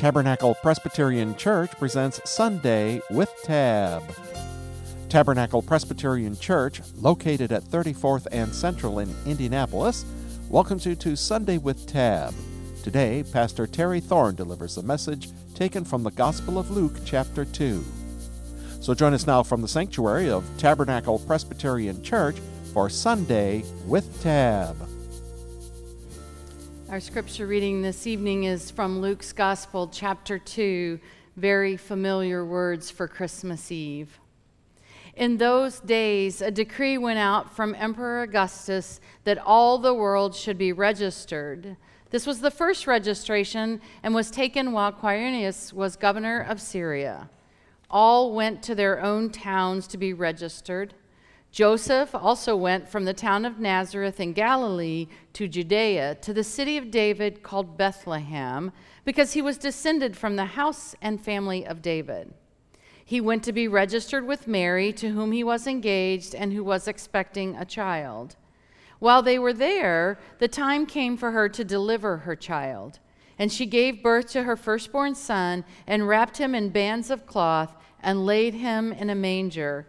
Tabernacle Presbyterian Church presents Sunday with Tab. Tabernacle Presbyterian Church, located at 34th and Central in Indianapolis, welcomes you to Sunday with Tab. Today, Pastor Terri Thorn delivers a message taken from the Gospel of Luke, chapter 2. So join us now from the sanctuary of Tabernacle Presbyterian Church for Sunday with Tab. Our scripture reading this evening is from Luke's Gospel, chapter 2, very familiar words for Christmas Eve. In those days, a decree went out from Emperor Augustus that all the world should be registered. This was the first registration and was taken while Quirinius was governor of Syria. All went to their own towns to be registered. Joseph also went from the town of Nazareth in Galilee to Judea, to the city of David called Bethlehem, because he was descended from the house and family of David. He went to be registered with Mary, to whom he was engaged and who was expecting a child. While they were there, the time came for her to deliver her child. And she gave birth to her firstborn son and wrapped him in bands of cloth and laid him in a manger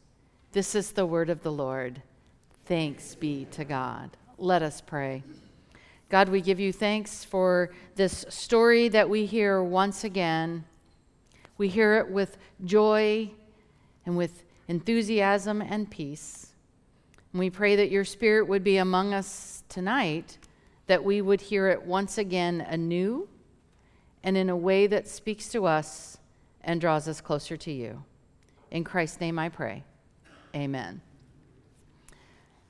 This is the word of the Lord. Thanks be to God. Let us pray. God, we give you thanks for this story that we hear once again. We hear it with joy and with enthusiasm and peace. And we pray that your spirit would be among us tonight, that we would hear it once again anew and in a way that speaks to us and draws us closer to you. In Christ's name I pray. Amen.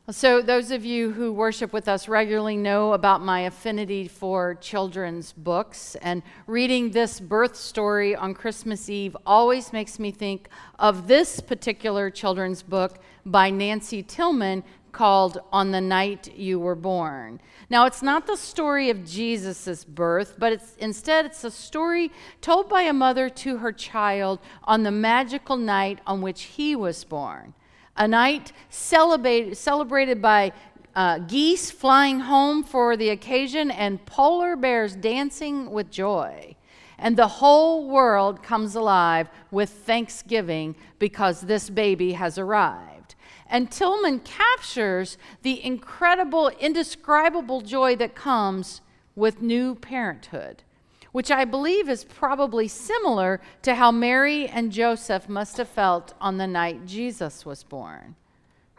So, those of you who worship with us regularly know about my affinity for children's books. And reading this birth story on Christmas Eve always makes me think of this particular children's book by Nancy Tillman called On the Night You Were Born. Now, it's not the story of Jesus' birth, but it's, instead, it's a story told by a mother to her child on the magical night on which he was born a night celebrated, celebrated by uh, geese flying home for the occasion and polar bears dancing with joy. And the whole world comes alive with thanksgiving because this baby has arrived. And Tillman captures the incredible, indescribable joy that comes with new parenthood which I believe is probably similar to how Mary and Joseph must have felt on the night Jesus was born.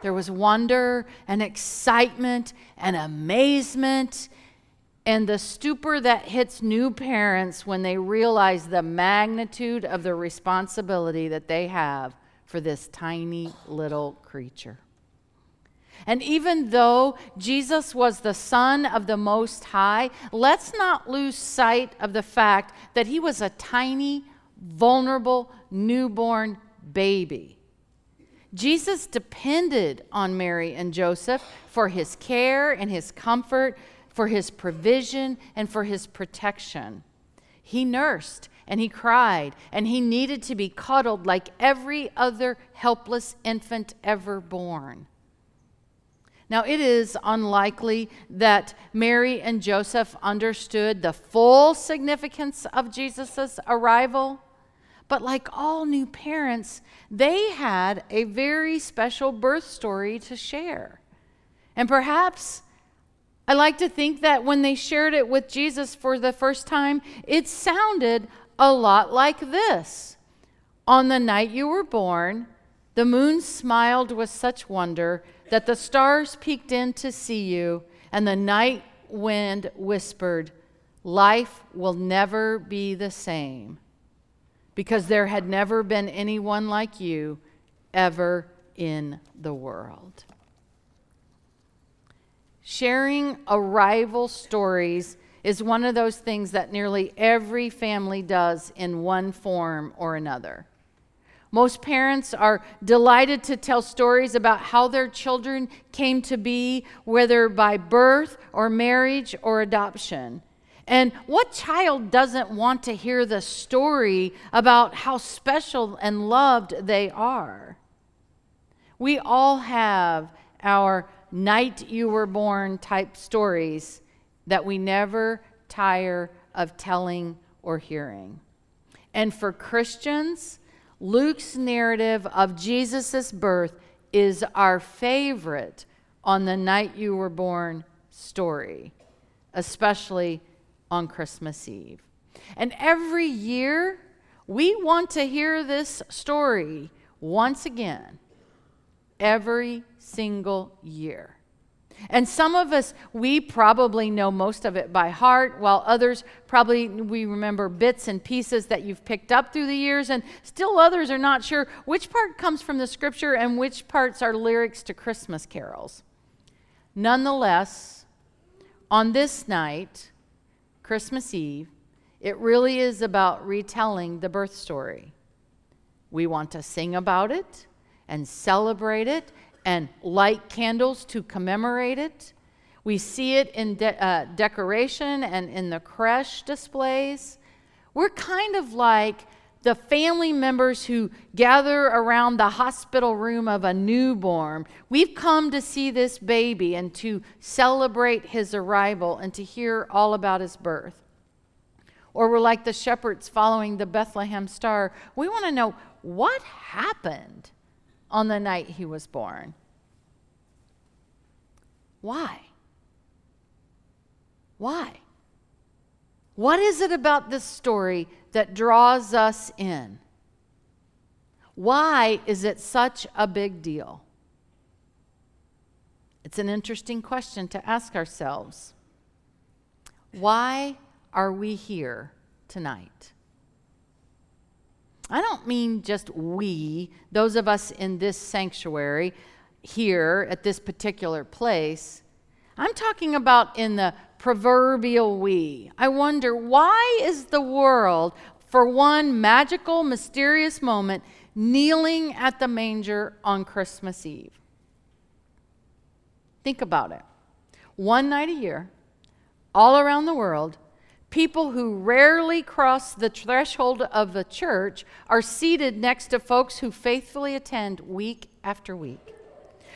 There was wonder and excitement and amazement and the stupor that hits new parents when they realize the magnitude of the responsibility that they have for this tiny little creature. And even though Jesus was the Son of the Most High, let's not lose sight of the fact that he was a tiny, vulnerable, newborn baby. Jesus depended on Mary and Joseph for his care and his comfort, for his provision and for his protection. He nursed and he cried and he needed to be cuddled like every other helpless infant ever born. Now, it is unlikely that Mary and Joseph understood the full significance of Jesus' arrival, but like all new parents, they had a very special birth story to share. And perhaps I like to think that when they shared it with Jesus for the first time, it sounded a lot like this On the night you were born, the moon smiled with such wonder that the stars peeked in to see you, and the night wind whispered, Life will never be the same, because there had never been anyone like you ever in the world. Sharing arrival stories is one of those things that nearly every family does in one form or another. Most parents are delighted to tell stories about how their children came to be, whether by birth or marriage or adoption. And what child doesn't want to hear the story about how special and loved they are? We all have our night you were born type stories that we never tire of telling or hearing. And for Christians, Luke's narrative of Jesus' birth is our favorite on the night you were born story, especially on Christmas Eve. And every year, we want to hear this story once again every single year. And some of us, we probably know most of it by heart, while others probably we remember bits and pieces that you've picked up through the years, and still others are not sure which part comes from the scripture and which parts are lyrics to Christmas carols. Nonetheless, on this night, Christmas Eve, it really is about retelling the birth story. We want to sing about it and celebrate it and light candles to commemorate it. We see it in de- uh, decoration and in the creche displays. We're kind of like the family members who gather around the hospital room of a newborn. We've come to see this baby and to celebrate his arrival and to hear all about his birth. Or we're like the shepherds following the Bethlehem star. We want to know what happened on the night he was born. Why? Why? What is it about this story that draws us in? Why is it such a big deal? It's an interesting question to ask ourselves. Why are we here tonight? I don't mean just we, those of us in this sanctuary here at this particular place. I'm talking about in the proverbial we. I wonder why is the world, for one magical, mysterious moment, kneeling at the manger on Christmas Eve? Think about it. One night a year, all around the world, People who rarely cross the threshold of the church are seated next to folks who faithfully attend week after week.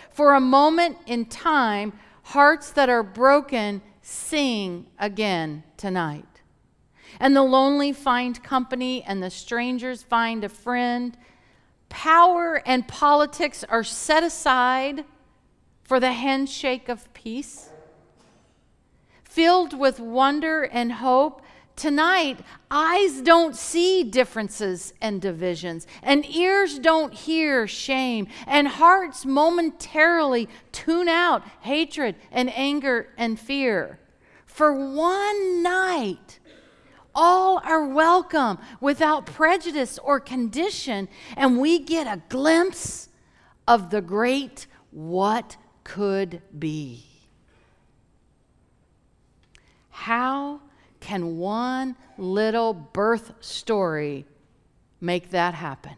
For a moment in time, hearts that are broken sing again tonight. And the lonely find company, and the strangers find a friend. Power and politics are set aside for the handshake of peace filled with wonder and hope. Tonight, eyes don't see differences and divisions, and ears don't hear shame, and hearts momentarily tune out hatred and anger and fear. For one night, all are welcome without prejudice or condition, and we get a glimpse of the great what could be. How can one little birth story make that happen?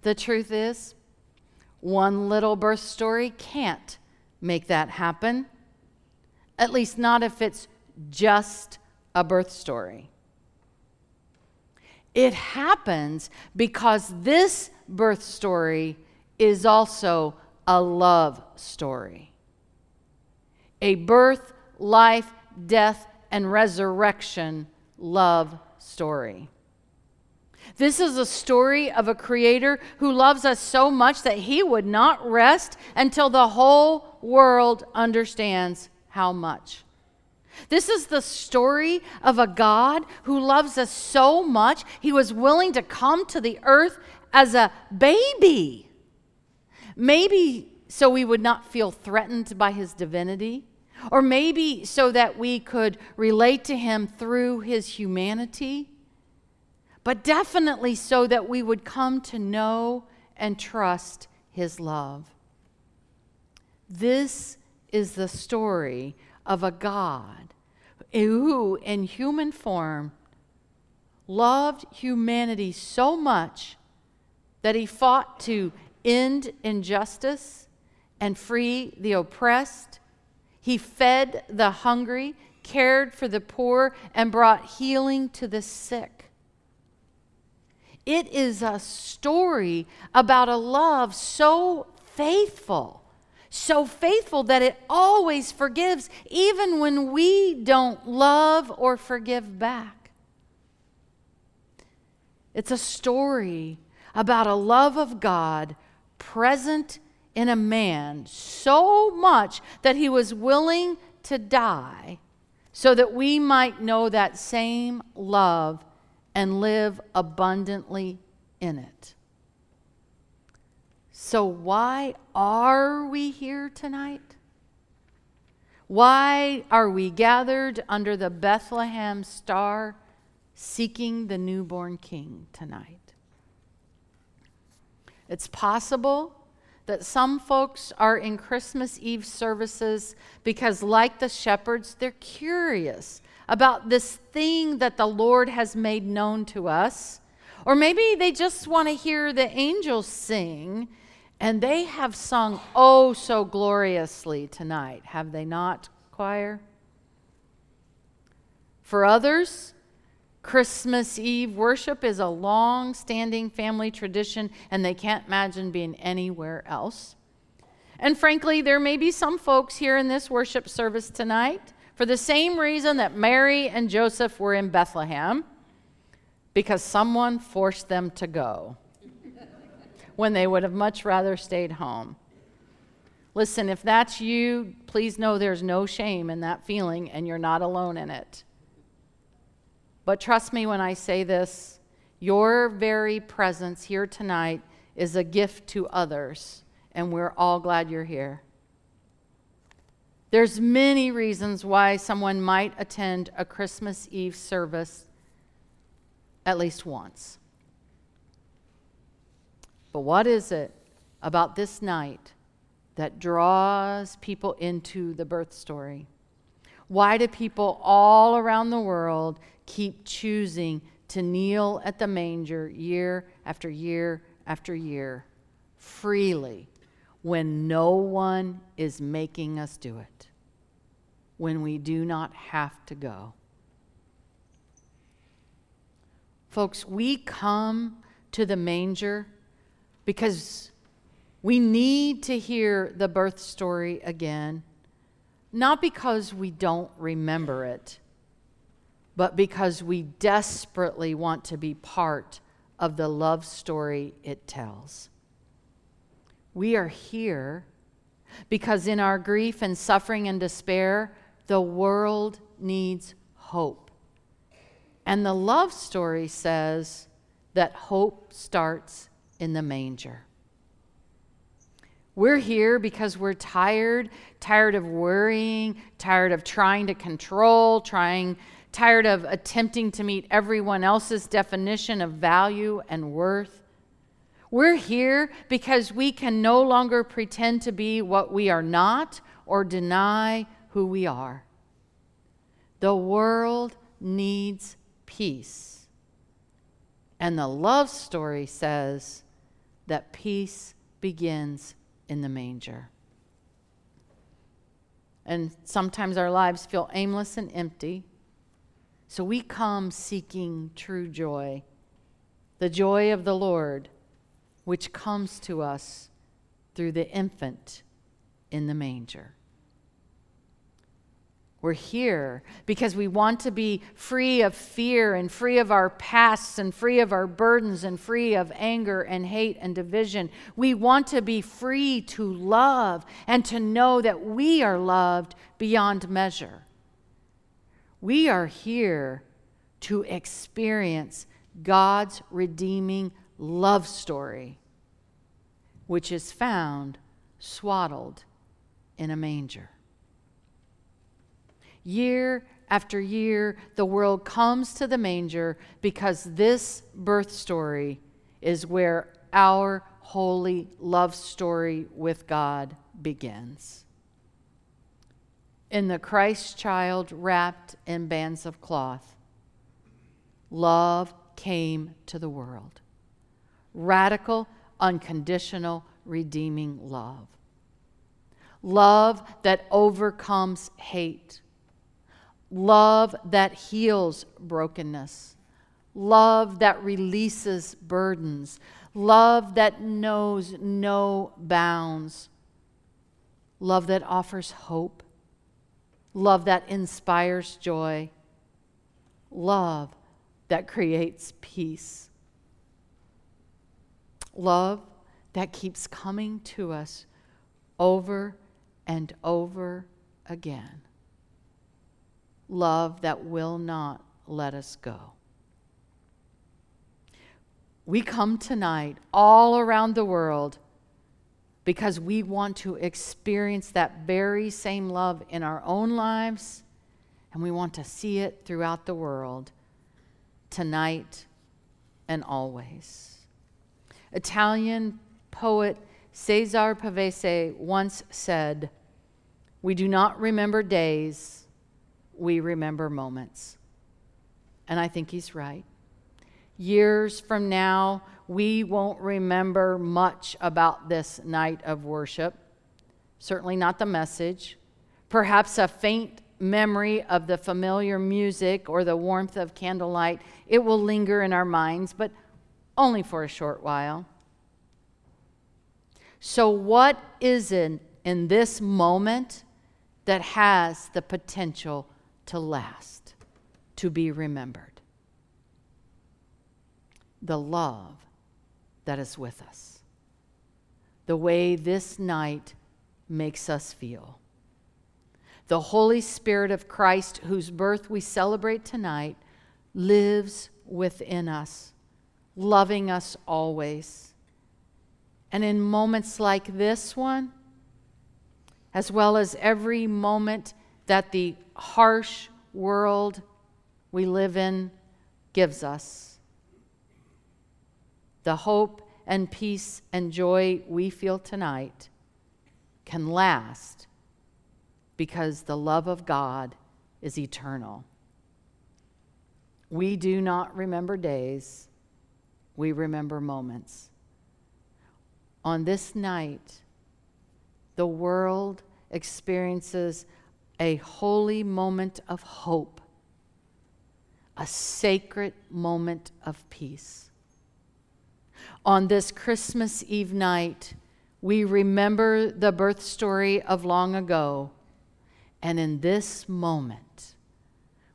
The truth is, one little birth story can't make that happen, at least not if it's just a birth story. It happens because this birth story is also a love story. A birth life, death, and resurrection love story. This is a story of a creator who loves us so much that he would not rest until the whole world understands how much. This is the story of a God who loves us so much, he was willing to come to the earth as a baby. Maybe so we would not feel threatened by his divinity, or maybe so that we could relate to him through his humanity, but definitely so that we would come to know and trust his love. This is the story of a God who, in human form, loved humanity so much that he fought to end injustice and free the oppressed. He fed the hungry, cared for the poor, and brought healing to the sick. It is a story about a love so faithful so faithful that it always forgives, even when we don't love or forgive back. It's a story about a love of God present in a man so much that he was willing to die so that we might know that same love and live abundantly in it. So, why are we here tonight? Why are we gathered under the Bethlehem star seeking the newborn king tonight? It's possible that some folks are in Christmas Eve services because, like the shepherds, they're curious about this thing that the Lord has made known to us. Or maybe they just want to hear the angels sing and they have sung oh so gloriously tonight, have they not, choir? For others, Christmas Eve worship is a long standing family tradition, and they can't imagine being anywhere else. And frankly, there may be some folks here in this worship service tonight for the same reason that Mary and Joseph were in Bethlehem, because someone forced them to go when they would have much rather stayed home. Listen, if that's you, please know there's no shame in that feeling and you're not alone in it. But trust me when I say this your very presence here tonight is a gift to others, and we're all glad you're here. There's many reasons why someone might attend a Christmas Eve service at least once. But what is it about this night that draws people into the birth story? Why do people all around the world keep choosing to kneel at the manger year after year after year freely when no one is making us do it? When we do not have to go? Folks, we come to the manger because we need to hear the birth story again, not because we don't remember it, but because we desperately want to be part of the love story it tells. We are here because in our grief and suffering and despair, the world needs hope. And the love story says that hope starts in the manger. We're here because we're tired, tired of worrying, tired of trying to control, trying tired of attempting to meet everyone else's definition of value and worth. We're here because we can no longer pretend to be what we are not or deny who we are. The world needs peace. And the love story says, that peace begins in the manger. And sometimes our lives feel aimless and empty. So we come seeking true joy, the joy of the Lord, which comes to us through the infant in the manger. We're here because we want to be free of fear and free of our pasts and free of our burdens and free of anger and hate and division. We want to be free to love and to know that we are loved beyond measure. We are here to experience God's redeeming love story, which is found swaddled in a manger. Year after year, the world comes to the manger because this birth story is where our holy love story with God begins. In the Christ child wrapped in bands of cloth, love came to the world. Radical, unconditional, redeeming love. Love that overcomes hate. Love that heals brokenness. Love that releases burdens. Love that knows no bounds. Love that offers hope. Love that inspires joy. Love that creates peace. Love that keeps coming to us over and over again. Love that will not let us go. We come tonight all around the world because we want to experience that very same love in our own lives and we want to see it throughout the world tonight and always. Italian poet Cesare Pavese once said, We do not remember days, we remember moments. And I think he's right. Years from now, we won't remember much about this night of worship. Certainly not the message. Perhaps a faint memory of the familiar music or the warmth of candlelight. It will linger in our minds, but only for a short while. So, what is it in this moment that has the potential to last, to be remembered? The love that is with us, the way this night makes us feel. The Holy Spirit of Christ, whose birth we celebrate tonight, lives within us, loving us always and in moments like this one, as well as every moment that the harsh world we live in gives us, the hope and peace and joy we feel tonight can last because the love of God is eternal. We do not remember days, we remember moments on this night, the world experiences a holy moment of hope, a sacred moment of peace. On this Christmas Eve night, we remember the birth story of long ago, and in this moment,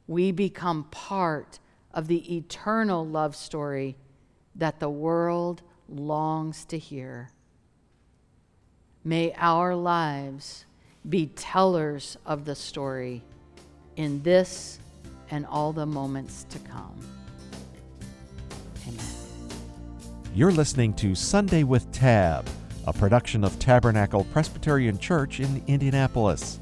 we become part of the eternal love story that the world longs to hear. May our lives be tellers of the story in this and all the moments to come. Amen. You're listening to Sunday with Tab, a production of Tabernacle Presbyterian Church in Indianapolis.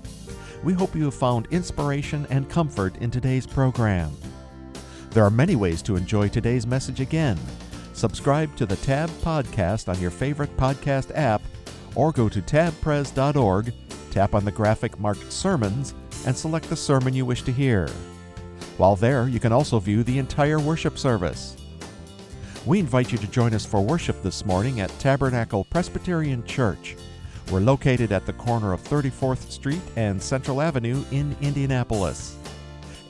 We hope you have found inspiration and comfort in today's program. There are many ways to enjoy today's message again. Subscribe to the Tab podcast on your favorite podcast app or go to tabpres.org, tap on the graphic marked Sermons, and select the sermon you wish to hear. While there, you can also view the entire worship service. We invite you to join us for worship this morning at Tabernacle Presbyterian Church. We're located at the corner of 34th Street and Central Avenue in Indianapolis.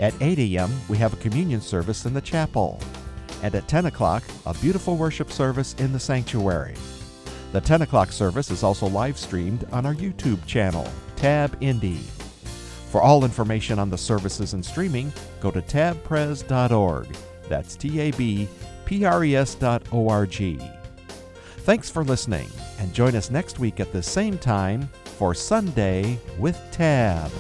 At 8 a.m., we have a communion service in the chapel. And at 10 o'clock, a beautiful worship service in the sanctuary. The 10 o'clock service is also live streamed on our YouTube channel, Tab Indy. For all information on the services and streaming, go to tabpres.org. That's T A B P R E S dot O R G. Thanks for listening, and join us next week at the same time for Sunday with Tab.